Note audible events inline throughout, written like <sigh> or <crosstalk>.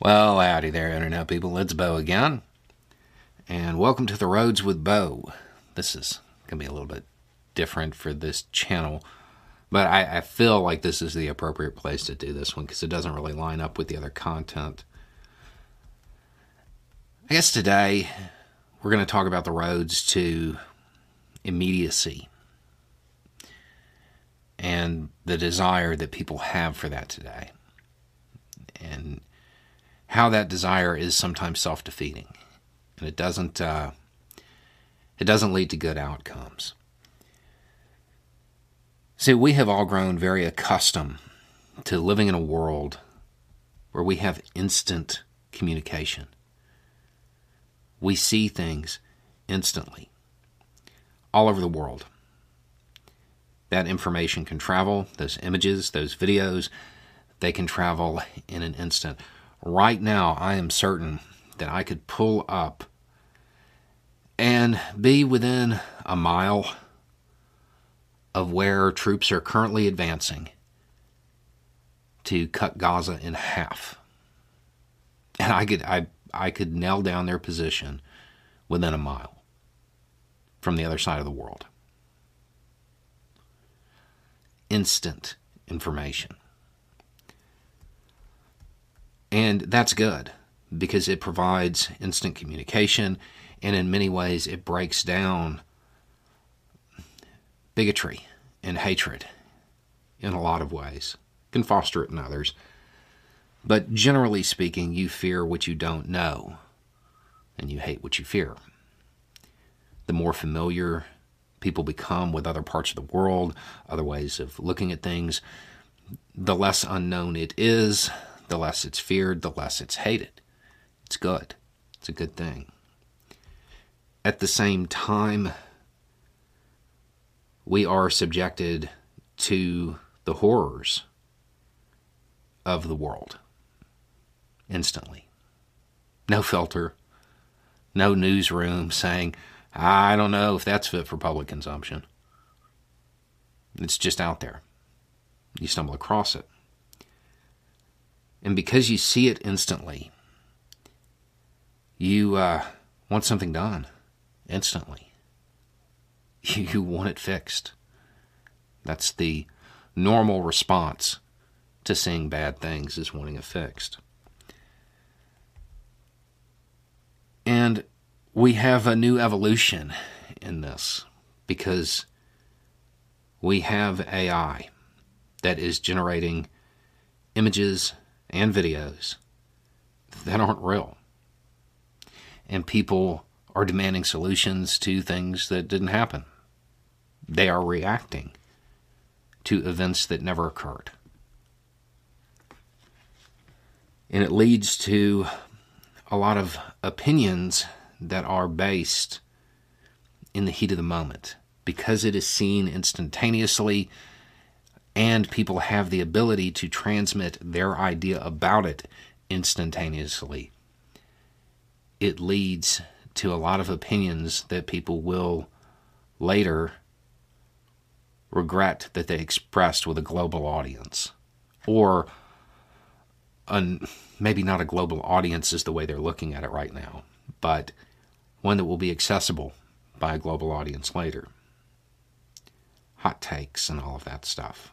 Well, howdy there, Internet people. It's Beau again. And welcome to The Roads with Beau. This is going to be a little bit different for this channel, but I, I feel like this is the appropriate place to do this one because it doesn't really line up with the other content. I guess today we're going to talk about the roads to immediacy and the desire that people have for that today. And how that desire is sometimes self-defeating, and it doesn't uh, it doesn't lead to good outcomes. See, we have all grown very accustomed to living in a world where we have instant communication. We see things instantly all over the world. That information can travel, those images, those videos, they can travel in an instant right now, I am certain that I could pull up and be within a mile of where troops are currently advancing to cut Gaza in half. And I could I I could nail down their position within a mile from the other side of the world. Instant information. And that's good because it provides instant communication and in many ways it breaks down bigotry and hatred in a lot of ways. can foster it in others. But generally speaking, you fear what you don't know and you hate what you fear. The more familiar people become with other parts of the world, other ways of looking at things, the less unknown it is, the less it's feared, the less it's hated. It's good. It's a good thing. At the same time, we are subjected to the horrors of the world instantly. No filter, no newsroom saying, I don't know if that's fit for public consumption. It's just out there. You stumble across it. And because you see it instantly, you uh, want something done instantly. <laughs> You want it fixed. That's the normal response to seeing bad things is wanting it fixed. And we have a new evolution in this because we have AI that is generating images and videos that aren't real. And people are demanding solutions to things that didn't happen. They are reacting to events that never occurred. And it leads to a lot of opinions that are based in the heat of the moment because it is seen instantaneously and people have the ability to transmit their idea about it instantaneously. It leads to a lot of opinions that people will later regret that they expressed with a global audience. Or an, maybe not a global audience is the way they're looking at it right now, but one that will be accessible by a global audience later. Hot takes and all of that stuff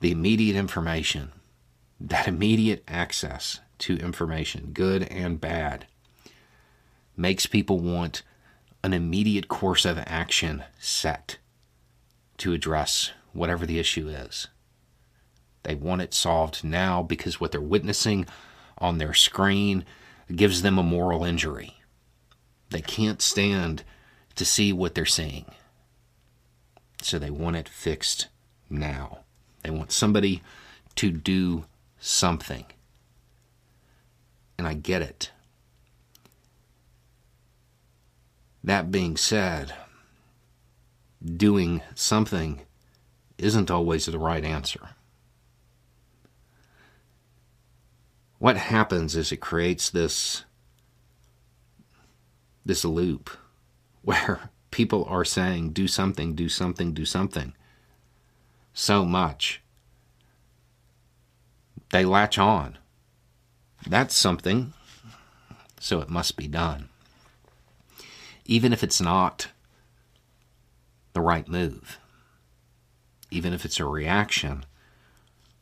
the immediate information, that immediate access to information, good and bad, makes people want an immediate course of action set to address whatever the issue is. They want it solved now because what they're witnessing on their screen gives them a moral injury. They can't stand to see what they're seeing. So they want it fixed now. They want somebody to do something. And I get it. That being said, doing something isn't always the right answer. What happens is it creates this this loop <laughs> where people are saying do something, do something, do something so much they latch on. That's something, so it must be done. Even if it's not the right move, even if it's a reaction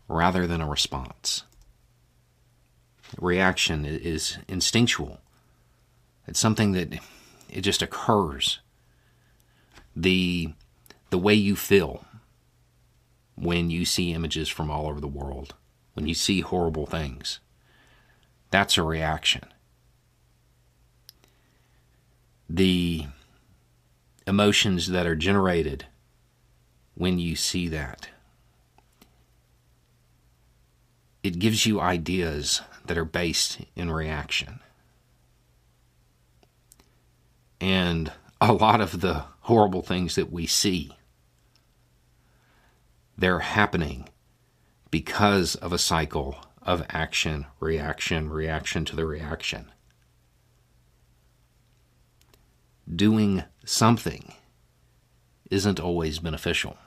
rather than a response. Reaction is instinctual. It's something that it just occurs. The the way you feel when you see images from all over the world, when you see horrible things. That's a reaction. The emotions that are generated when you see that. It gives you ideas that are based in reaction. And a lot of the horrible things that we see, they're happening because of a cycle of action, reaction, reaction to the reaction. Doing something isn't always beneficial.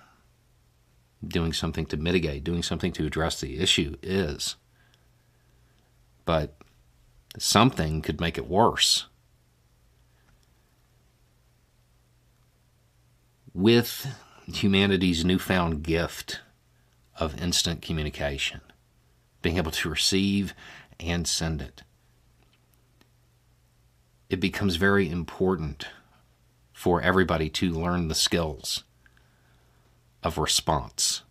Doing something to mitigate, doing something to address the issue is. But something could make it worse. With humanity's newfound gift of instant communication, being able to receive and send it, it becomes very important for everybody to learn the skills of response,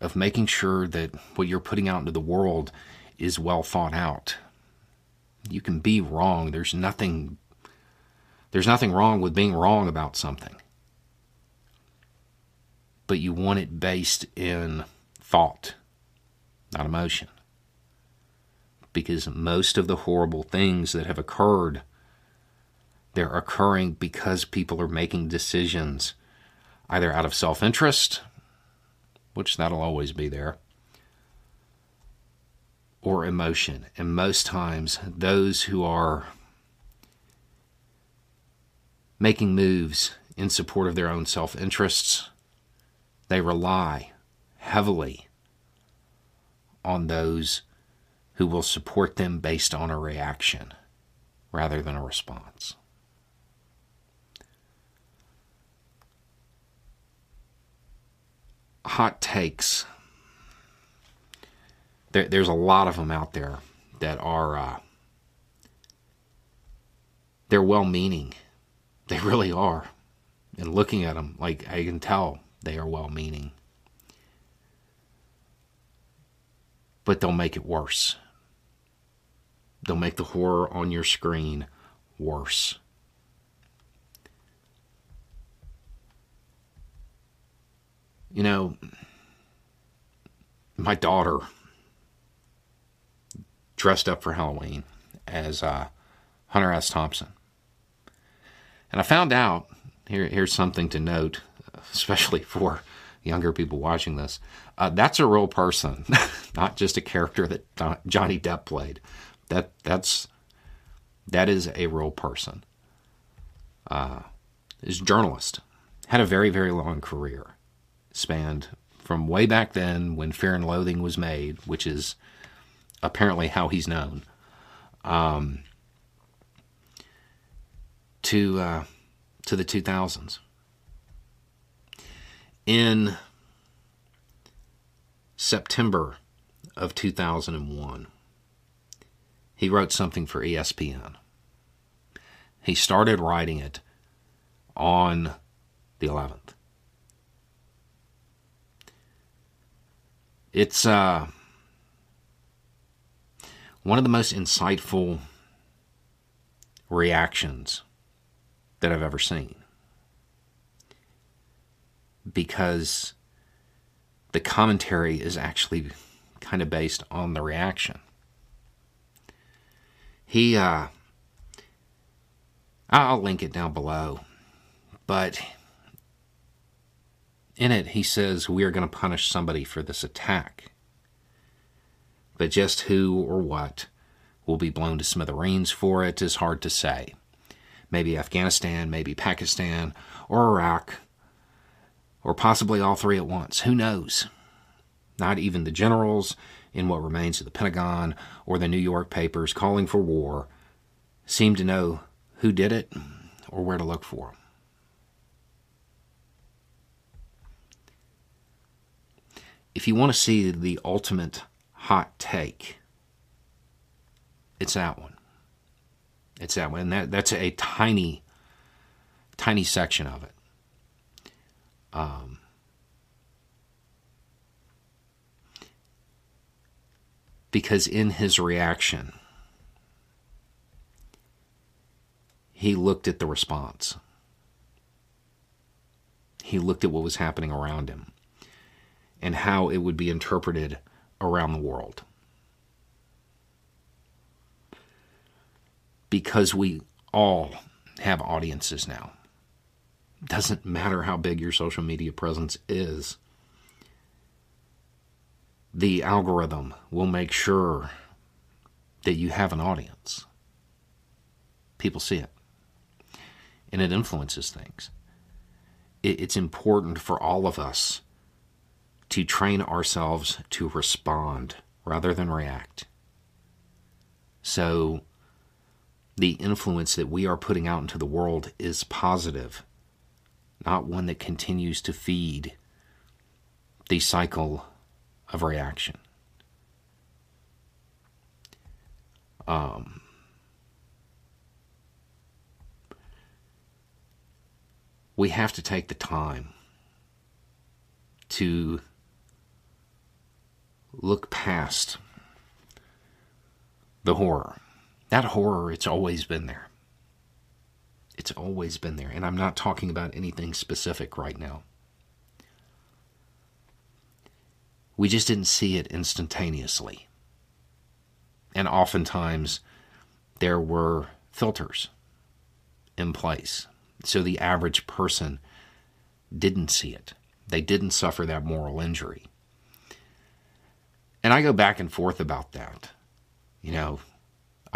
of making sure that what you're putting out into the world is well thought out. You can be wrong. There's nothing there's nothing wrong with being wrong about something. But you want it based in thought, not emotion. Because most of the horrible things that have occurred they're occurring because people are making decisions either out of self interest, which that'll always be there, or emotion. And most times, those who are making moves in support of their own self interests, they rely heavily on those who will support them based on a reaction rather than a response. hot takes. There, there's a lot of them out there that are uh, they're well-meaning. They <laughs> really are. And looking at them, like I can tell they are well-meaning. But they'll make it worse. They'll make the horror on your screen worse. You know, my daughter dressed up for Halloween as uh, Hunter S. Thompson. And I found out here, here's something to note, especially for younger people watching this. Uh, that's a real person, <laughs> not just a character that Johnny Depp played. That that's that is a real person. Uh, is journalist, had a very very long career spanned from way back then when Fear and Loathing was made, which is apparently how he's known, um, to uh, to the 2000s. In September of 2001, he wrote something for ESPN. He started writing it on the 11th. It's uh, one of the most insightful reactions that I've ever seen. Because the commentary is actually kind of based on the reaction. He, uh, I'll link it down below, but in it, he says, We are going to punish somebody for this attack. But just who or what will be blown to smithereens for it is hard to say. Maybe Afghanistan, maybe Pakistan, or Iraq, or possibly all three at once. Who knows? Not even the generals in what remains of the Pentagon or the New York papers calling for war seem to know who did it or where to look for them. If you want to see the ultimate hot take, it's that one. It's that one. And that, that's a tiny, tiny section of it. Um, because in his reaction, he looked at the response. He looked at what was happening around him and how it would be interpreted around the world. Because we all have audiences now. Doesn't matter how big your social media presence is, the algorithm will make sure that you have an audience. People see it, and it influences things. It's important for all of us to train ourselves to respond rather than react. So, the influence that we are putting out into the world is positive, not one that continues to feed the cycle of reaction. Um, we have to take the time to look past the horror. That horror, it's always been there. It's always been there. And I'm not talking about anything specific right now. We just didn't see it instantaneously. And oftentimes, there were filters in place. So the average person didn't see it. They didn't suffer that moral injury. And I go back and forth about that. You know,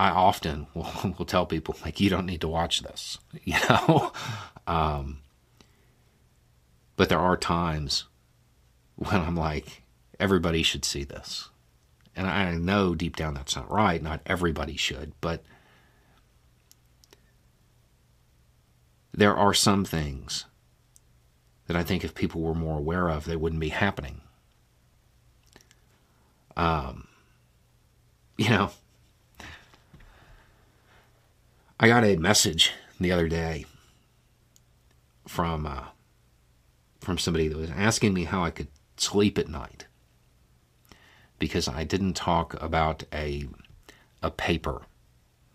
I often <laughs> will, will tell people, like, you don't need to watch this, <laughs> you know? Um, but there are times when I'm like, everybody should see this. And I know deep down that's not right. Not everybody should, but there are some things that I think if people were more aware of, they wouldn't be happening. Um, you know, I got a message the other day from uh, from somebody that was asking me how I could sleep at night because I didn't talk about a a paper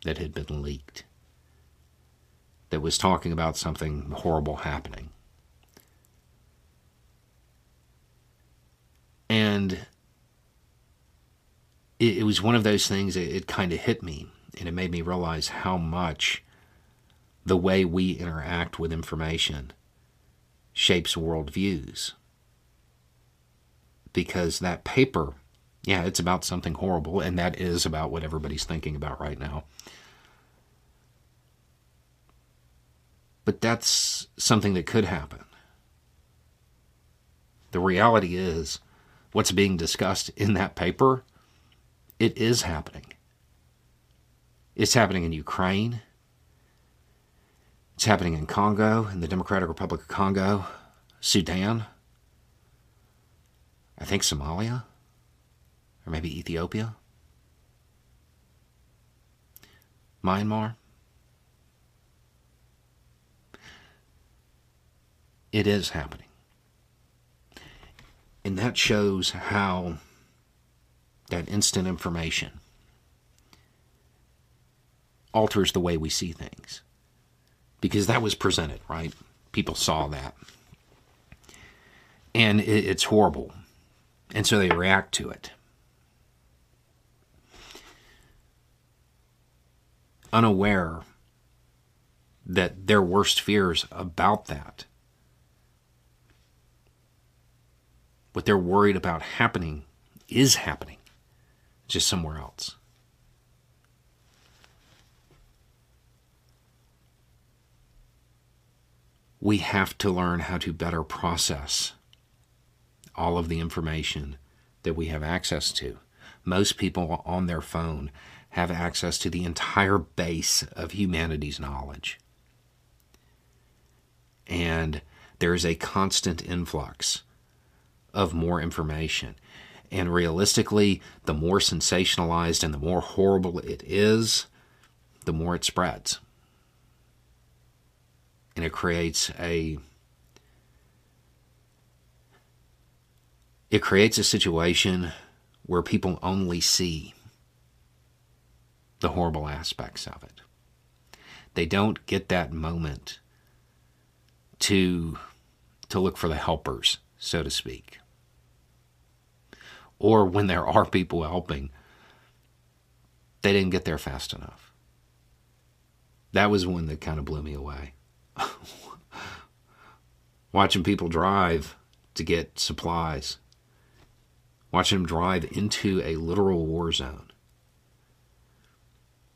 that had been leaked that was talking about something horrible happening. And it, it was one of those things, it, it kind of hit me, and it made me realize how much the way we interact with information shapes worldviews. Because that paper, yeah, it's about something horrible, and that is about what everybody's thinking about right now. But that's something that could happen. The reality is, what's being discussed in that paper it is happening. It's happening in Ukraine. It's happening in Congo, in the Democratic Republic of Congo, Sudan, I think Somalia, or maybe Ethiopia, Myanmar. It is happening. And that shows how that instant information alters the way we see things. Because that was presented, right? People saw that. And it's horrible. And so they react to it. Unaware that their worst fears about that, what they're worried about happening, is happening just somewhere else. We have to learn how to better process all of the information that we have access to. Most people on their phone have access to the entire base of humanity's knowledge. And there is a constant influx of more information. And realistically, the more sensationalized and the more horrible it is, the more it spreads. And it creates a it creates a situation where people only see the horrible aspects of it. They don't get that moment to to look for the helpers, so to speak. Or when there are people helping, they didn't get there fast enough. That was one that kind of blew me away. <laughs> Watching people drive to get supplies, watching them drive into a literal war zone.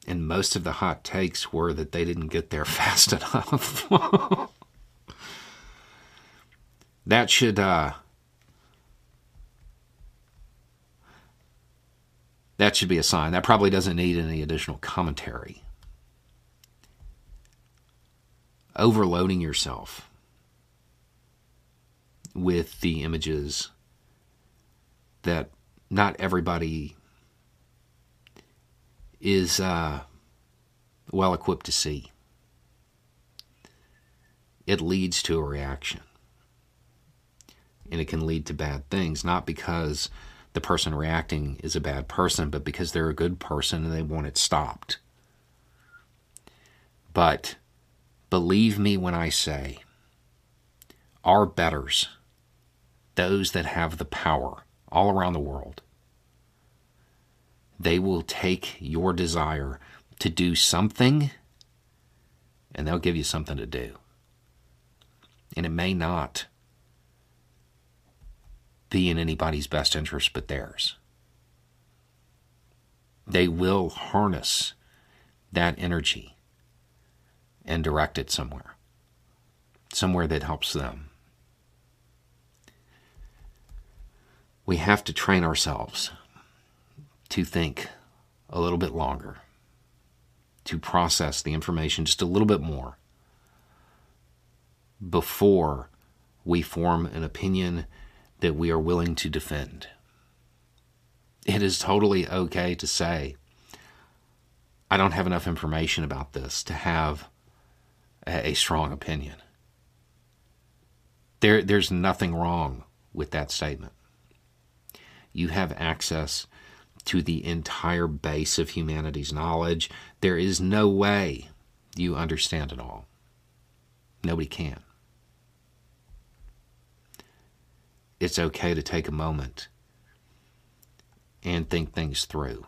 And most of the hot takes were that they didn't get there <laughs> fast enough. <laughs> that should uh, that should be a sign. That probably doesn't need any additional commentary. Overloading yourself with the images that not everybody is uh, well equipped to see. It leads to a reaction. And it can lead to bad things, not because the person reacting is a bad person, but because they're a good person and they want it stopped. But believe me when I say, our betters, those that have the power all around the world, they will take your desire to do something and they'll give you something to do. And it may not be in anybody's best interest but theirs. They will harness that energy and direct it somewhere, somewhere that helps them. We have to train ourselves to think a little bit longer, to process the information just a little bit more before we form an opinion that we are willing to defend. It is totally okay to say, I don't have enough information about this to have a, strong opinion. There, there's nothing wrong with that statement. You have access to the entire base of humanity's knowledge. There is no way you understand it all. Nobody can. It's okay to take a moment and think things through.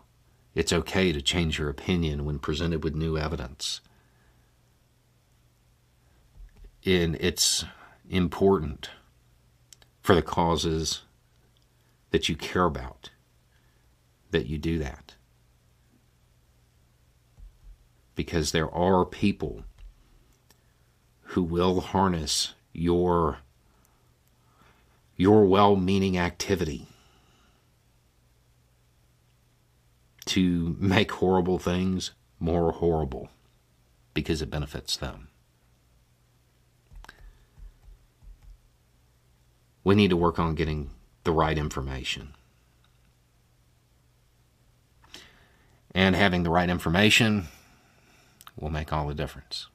It's okay to change your opinion when presented with new evidence. And it's important for the causes that you care about that you do that. Because there are people who will harness your your well-meaning activity to make horrible things more horrible because it benefits them. We need to work on getting the right information. And having the right information will make all the difference.